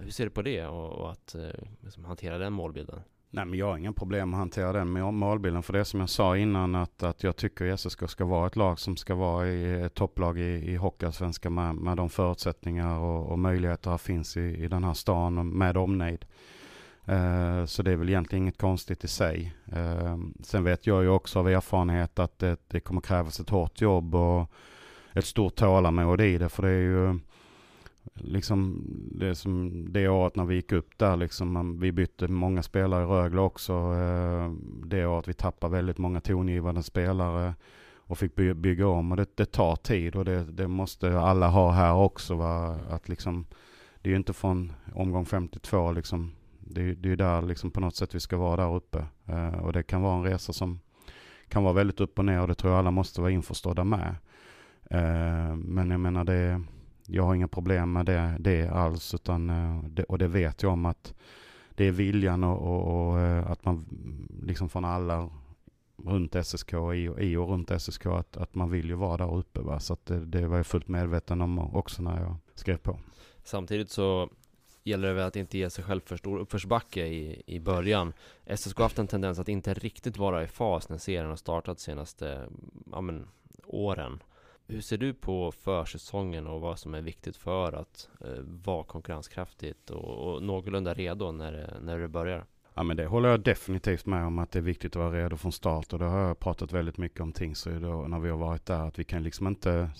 hur ser du på det och, och att liksom hantera den målbilden? Nej, men jag har inga problem att hantera den med målbilden. För det som jag sa innan att, att jag tycker SSK ska vara ett lag som ska vara i ett topplag i, i Hockeyallsvenskan med, med de förutsättningar och, och möjligheter som finns i, i den här stan med omnejd. Eh, så det är väl egentligen inget konstigt i sig. Eh, sen vet jag ju också av erfarenhet att det, det kommer krävas ett hårt jobb och ett stort tålamod i det. För det är ju liksom det, som det året när vi gick upp där liksom, vi bytte många spelare i Rögle också. Eh, det året vi tappade väldigt många tongivande spelare och fick by bygga om och det, det tar tid och det, det, måste alla ha här också. Va? Att liksom, det är ju inte från omgång 52 liksom. Det, det är ju där liksom på något sätt vi ska vara där uppe. Eh, och det kan vara en resa som kan vara väldigt upp och ner och det tror jag alla måste vara införstådda med. Eh, men jag menar det jag har inga problem med det, det alls. Utan, eh, och det vet jag om att det är viljan och, och, och eh, att man mm, liksom från alla runt SSK, i och, i och runt SSK, att, att man vill ju vara där uppe. Va? Så att det, det var jag fullt medveten om också när jag skrev på. Samtidigt så gäller det väl att inte ge sig själv för stor uppförsbacke i, i början. SSK har haft en tendens att inte riktigt vara i fas när serien har startat de senaste ja, men, åren. Hur ser du på försäsongen och vad som är viktigt för att eh, vara konkurrenskraftigt och, och någorlunda redo när det, när det börjar? Ja men det håller jag definitivt med om att det är viktigt att vara redo från start och det har jag pratat väldigt mycket om Tingsryd när vi har varit där att vi kan liksom inte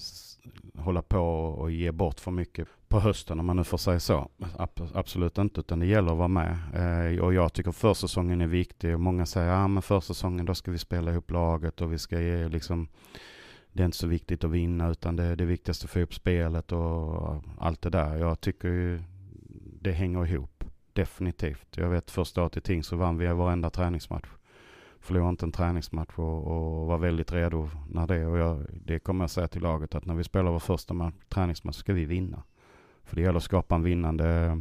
hålla på och ge bort för mycket på hösten om man nu får säga så. Absolut inte utan det gäller att vara med eh, och jag tycker försäsongen är viktig och många säger ja men försäsongen då ska vi spela ihop laget och vi ska ge liksom det är inte så viktigt att vinna utan det, det viktigaste att få upp spelet och allt det där. Jag tycker ju det hänger ihop. Definitivt. Jag vet första året i Ting så vann vi varenda träningsmatch. Förlorade inte en träningsmatch och, och var väldigt redo när det. Och jag, det kommer jag säga till laget att när vi spelar vår första match, träningsmatch ska vi vinna. För det gäller att skapa en vinnande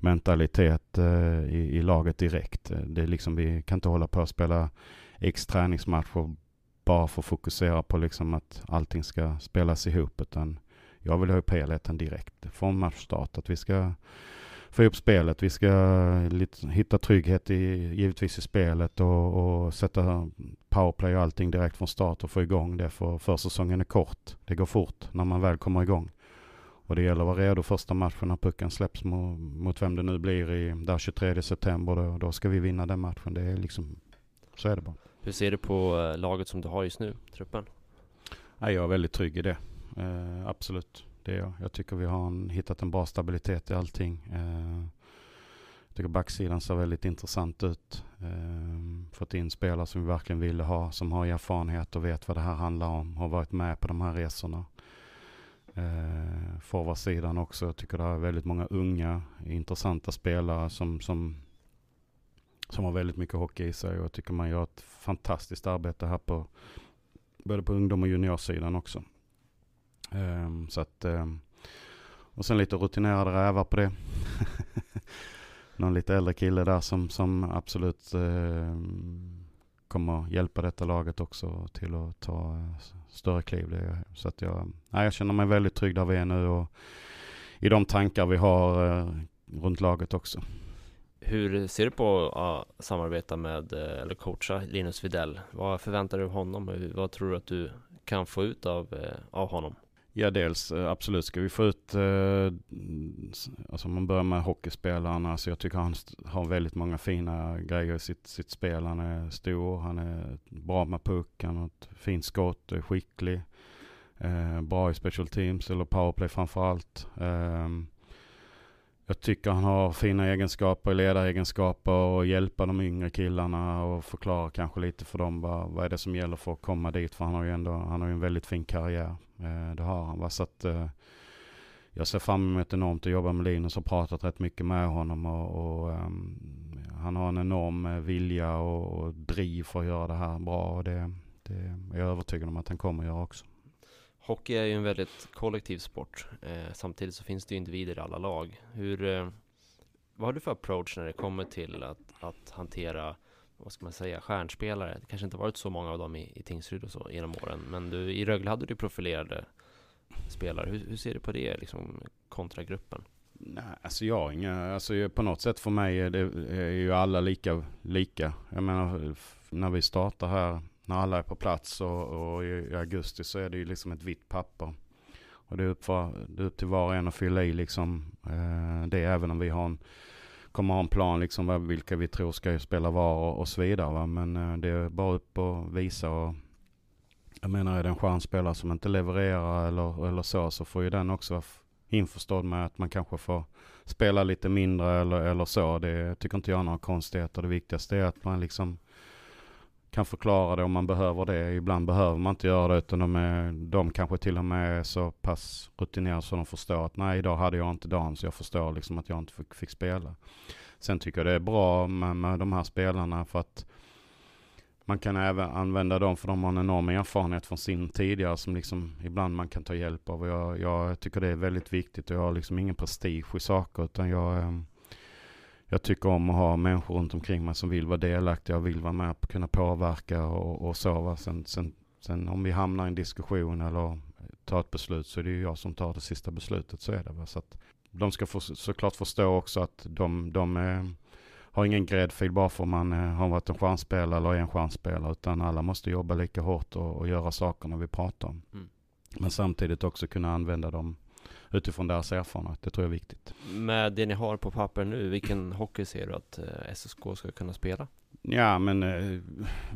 mentalitet eh, i, i, laget direkt. Det är liksom, vi kan inte hålla på att spela x träningsmatcher bara för att fokusera på liksom att allting ska spelas ihop. Utan jag vill ha upp helheten direkt från matchstart. Att vi ska få upp spelet. Vi ska hitta trygghet i, givetvis i spelet och, och sätta powerplay och allting direkt från start och få igång det. För försäsongen är kort. Det går fort när man väl kommer igång. Och det gäller att vara redo första matchen när pucken släpps mot, mot vem det nu blir i där 23 september. Då, då ska vi vinna den matchen. Det är liksom, så är det bara. Hur ser du på eh, laget som du har just nu, truppen? jag är väldigt trygg i det. Eh, absolut, det är jag. Jag tycker vi har en, hittat en bra stabilitet i allting. Eh, jag tycker backsidan ser väldigt intressant ut. Eh, fått in spelare som vi verkligen ville ha, som har erfarenhet och vet vad det här handlar om. Har varit med på de här resorna. Eh, Forwardsidan också. Jag tycker det är väldigt många unga, intressanta spelare som, som som har väldigt mycket hockey i sig och jag tycker man gör ett fantastiskt arbete här på både på ungdom och juniorsidan också. Um, så att, um, och sen lite rutinerade rävar på det. Någon lite äldre kille där som, som absolut ehm, kommer hjälpa detta laget också till att ta uh, större kliv. Det, så att jag, nej, jag känner mig väldigt trygg där vi är nu och i de tankar vi har uh, runt laget också. Hur ser du på att samarbeta med eh, eller coacha Linus Videll? Vad förväntar du dig av honom och vad tror du att du kan få ut av, eh, av honom? Ja, dels eh, absolut ska vi få ut, alltså om man börjar med hockeyspelarna, så jag tycker han har väldigt många fina grejer i sitt, sitt spel. Han är stor, han är bra med puck, han har ett fint skott, är skicklig, bra i special teams eller powerplay framför allt. Ehm, jag tycker han har fina egenskaper, ledaregenskaper och hjälpa de yngre killarna och förklara kanske lite för dem vad, vad är det som gäller för att komma dit. För han har ju ändå, han har ju en väldigt fin karriär. Eh, det har han. Va? Så att, eh, jag ser fram emot enormt att jobba med Linus och pratat rätt mycket med honom. Och, och um, han har en enorm eh, vilja och, och driv för att göra det här bra. Och det, det är jag övertygad om att han kommer att göra också. Hockey är ju en väldigt kollektiv sport. Eh, samtidigt så finns det ju individer i alla lag. Hur, eh, vad har du för approach när det kommer till att, att hantera, vad ska man säga, stjärnspelare? Det kanske inte varit så många av dem i, i Tingsryd och så genom åren, men du, i Rögle hade du profilerade spelare. Hur, hur ser du på det liksom, kontra gruppen? Nej, alltså jag har inga, alltså på något sätt för mig är, det, är ju alla lika, lika. Jag menar, när vi startar här när alla är på plats och, och i, i, augusti så är det ju liksom ett vitt papper. Och det är upp, för, det är upp till var och en att fylla i liksom eh, det även om vi har en, kommer ha en plan liksom vilka vi tror ska spela var och, och så vidare. Va? Men eh, det är bara upp och visa och jag menar är det en stjärnspelare som inte levererar eller, eller så så får ju den också vara införstådd med att man kanske får spela lite mindre eller, eller så. Det tycker inte jag är några konstigheter. Det viktigaste är att man liksom kan förklara det om man behöver det. Ibland behöver man inte göra det utan de, är, de kanske till och med är så pass rutinerade så de förstår att nej idag hade jag inte dagen så jag förstår liksom att jag inte fick, fick spela. Sen tycker jag det är bra med, med de här spelarna för att man kan även använda dem för de har en enorm erfarenhet från sin tidigare som liksom ibland man kan ta hjälp av. Jag, jag tycker det är väldigt viktigt och jag har liksom ingen prestige i saker utan jag ehm, jag tycker om att ha människor runt omkring mig som vill vara delaktiga och vill vara med och kunna påverka och, och så. Va? Sen, sen, sen om vi hamnar i en diskussion eller tar ett beslut så är det ju jag som tar det sista beslutet. Så är det. Va? Så att de ska få, såklart förstå också att de, de är, har ingen gräddfil bara för man har varit en stjärnspelare eller är en stjärnspelare. Utan alla måste jobba lika hårt och, och göra sakerna vi pratar om. Mm. Men samtidigt också kunna använda dem utifrån deras erfarenhet. Det tror jag är viktigt. Med det ni har på papper nu, vilken hockey ser du att eh, SSK ska kunna spela? Ja, men eh,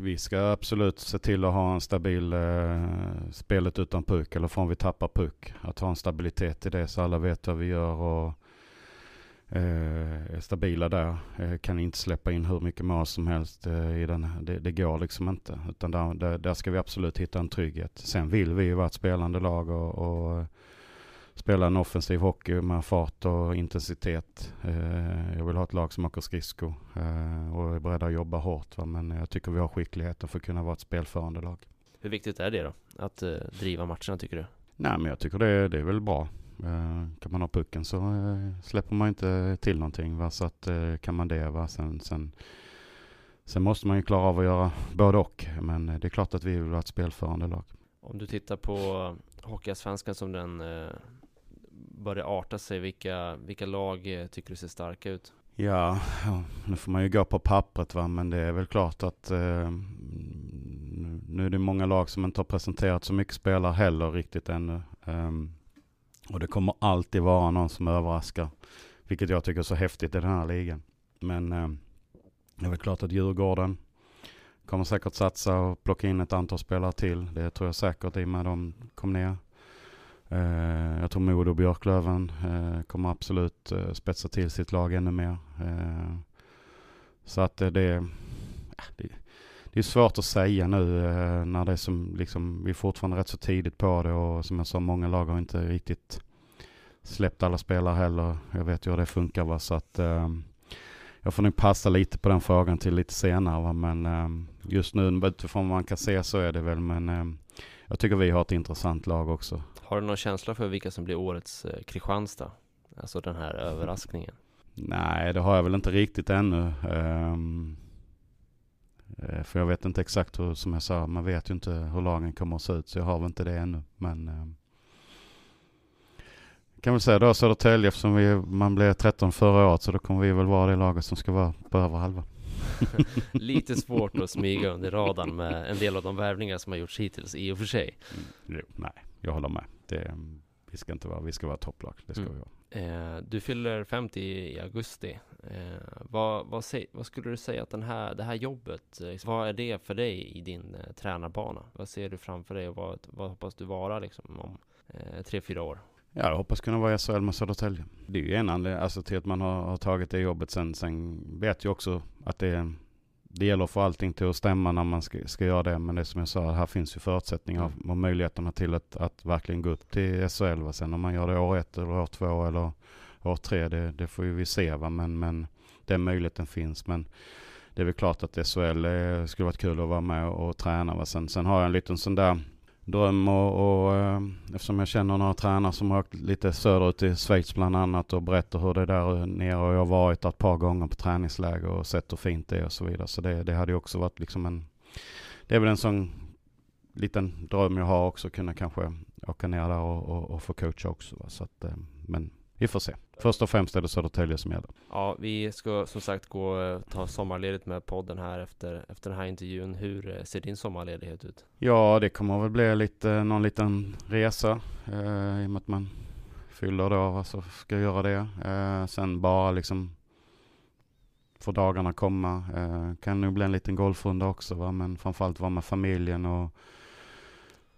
vi ska absolut se till att ha en stabil eh, spelet utan puck, eller från vi tappar puck. Att ha en stabilitet i det så alla vet vad vi gör och eh, är stabila där. Eh, kan inte släppa in hur mycket mål som helst eh, i den. Det, det, går liksom inte. Utan där, där, där, ska vi absolut hitta en trygghet. Sen vill vi ju vara ett spelande lag och, och spela en offensiv hockey med fart och intensitet. Eh, jag vill ha ett lag som åker skridskor eh, och är beredda att jobba hårt. Men jag tycker vi har skickligheten för att kunna vara ett spelförande lag. Hur viktigt är det då? Att eh, driva matcherna tycker du? Nej men jag tycker det, det är väl bra. kan man ha pucken så släpper man inte till någonting. Va? Så att, kan man det. Va? Sen, sen, sen måste man ju klara av att göra både och. Men det är klart att vi vill vara ett spelförande lag. Om du tittar på Hockeyallsvenskan som den börjar arta sig? Vilka, vilka lag eh, tycker du ser starka ut? Ja, nu får man ju gå på pappret va, men det är väl klart att eh, nu är det många lag som inte har presenterat så mycket spelare heller riktigt ännu. Um, och det kommer alltid vara någon som överraskar, vilket jag tycker är så häftigt i den här ligan. Men eh, det är väl klart att Djurgården kommer säkert satsa och plocka in ett antal spelare till. Det tror jag säkert i och med att de kom ner. Eh, jag tror Modo och Björklöven eh, kommer absolut eh, spetsa till sitt lag ännu mer. Så att det, det, det är svårt att säga nu när det är som, liksom, vi är fortfarande rätt så tidigt på det och som jag sa, många lag har inte riktigt släppt alla spelare heller. Jag vet ju hur det funkar va, så att jag får nog passa lite på den frågan till lite senare va? men just nu utifrån vad man kan se så är det väl men jag tycker vi har ett intressant lag också. Har du någon känsla för vilka som blir årets eh, Kristianstad? Alltså den här överraskningen. Nej, det har jag väl inte riktigt ännu. Um, för jag vet inte exakt hur, som jag sa, man vet ju inte hur lagen kommer att se ut. Så jag har väl inte det ännu. Men um, kan väl säga då Södertälje eftersom vi, man blev 13 förra året så då kommer vi väl vara det laget som ska vara på över halva. Lite svårt att smyga under radarn med en del av de värvningar som har gjorts hittills i och för sig. Mm, nej, jag håller med. Det, vi ska inte vara, vi ska vara topplag. Det ska mm. vi vara. Eh, du fyller 50 i augusti. Eh, vad, vad, säg, vad, skulle du säga att den här, det här jobbet, eh, vad är det för dig i din eh, tränarbana? Vad ser du framför dig och vad, vad hoppas du vara liksom om eh, tre, fyra år? Ja, jag hoppas kunna vara i SHL med Södertälje. Det är ju en anledning alltså, till att man har, har, tagit det jobbet. Sen, sen vet jag också att det, det gäller att få allting till att stämma när man ska, ska göra det. Men det som jag sa, här finns ju förutsättningar och möjligheterna till att, att verkligen gå upp till SHL. Va? Sen om man gör det år ett eller år två eller år tre, det, det får ju vi se. Va? Men, men den möjligheten finns. Men det är väl klart att SHL eh, skulle varit kul att vara med och, och träna. Va? Sen, sen har jag en liten sån där dröm och, och eh, eftersom jag känner några tränare som har åkt lite söderut i Schweiz bland annat och berättar hur det är där nere och jag har varit ett par gånger på träningsläger och sett hur fint det är och så vidare. Så det, det hade ju också varit liksom en, det är väl en sån liten dröm jag har också, kunna kanske åka ner där och, och, och få coacha också. Va? Så att, eh, men vi får se. Först och främst är det Södertälje som gäller. Ja, vi ska som sagt gå och ta sommarledigt med podden här efter, efter den här intervjun. Hur eh, ser din sommarledighet ut? Ja, det kommer väl bli lite, någon liten resa eh, i och med att man fyller då, alltså ska göra det. Eh, sen bara liksom får dagarna komma. Eh, kan nog bli en liten golfrunda också, va? men framförallt vara med familjen och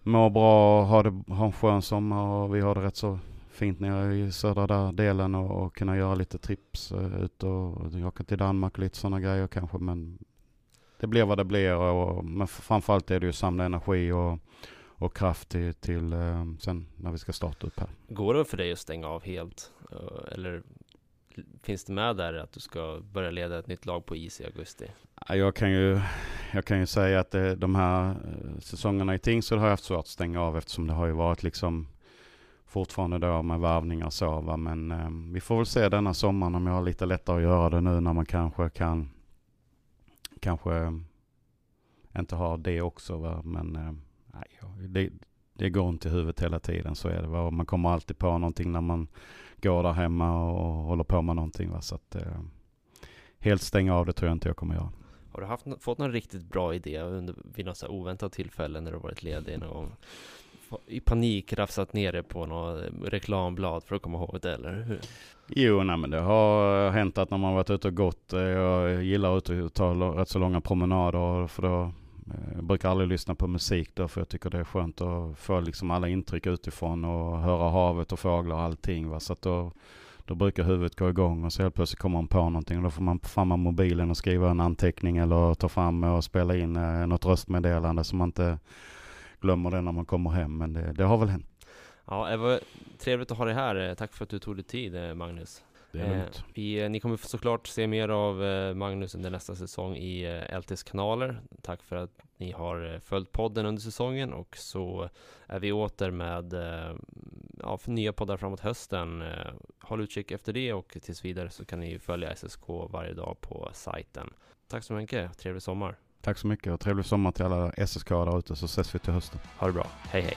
må bra och ha, det, ha en skön sommar och vi har det rätt så fint nere i södra där delen och, och kunna göra lite trips uh, ut och åka till Danmark och lite sådana grejer kanske. Men det blir vad det blir. Och, men framförallt är det ju samla energi och, och kraft till, till uh, sen när vi ska starta upp här. Går det för dig att stänga av helt? Uh, eller finns det med där att du ska börja leda ett nytt lag på is i augusti? Jag kan ju, jag kan ju säga att det, de här säsongerna i Tingsryd har jag haft svårt att stänga av eftersom det har ju varit liksom fortfarande då med varvningar och så. Va? Men eh, vi får väl se denna sommaren om jag har lite lättare att göra det nu när man kanske kan kanske ehm, inte har det också. Va? Men eh, nej, det, det går inte i huvudet hela tiden, så är det. Va? Man kommer alltid på någonting när man går där hemma och håller på med någonting. Va? Så att, eh, helt stänga av det tror jag inte jag kommer göra. Har du haft, fått någon riktigt bra idé under, vid något oväntat tillfälle när du varit ledig någon gång? I panik rafsat ner det på något eh, reklamblad för att komma ihåg det, eller hur? Jo, nej, men det har hänt att när man varit ute och gått, eh, jag gillar att ta rätt så långa promenader, för då eh, jag brukar aldrig lyssna på musik då, för jag tycker det är skönt att få liksom alla intryck utifrån och höra havet och fåglar och allting. Va? Så att då, då brukar huvudet gå igång och så helt plötsligt kommer man på någonting. Och då får man fram mobilen och skriva en anteckning eller ta fram och spela in eh, något röstmeddelande som man inte glömmer det när man kommer hem, men det, det har väl hänt. Ja, det var trevligt att ha dig här. Tack för att du tog dig tid, eh, Magnus. Det är eh, vi, eh, ni kommer såklart se mer av eh, Magnus under nästa säsong i LTs kanaler. Tack för att ni har följt podden under säsongen och så är vi åter med ja, nya poddar framåt hösten. håll utkik efter det och tills vidare så kan ni följa SSK varje dag på sajten. Tack så mycket, trevlig sommar! Tack så mycket och trevlig sommar till alla SSK där ute så ses vi till hösten. Ha det bra. Hej hej.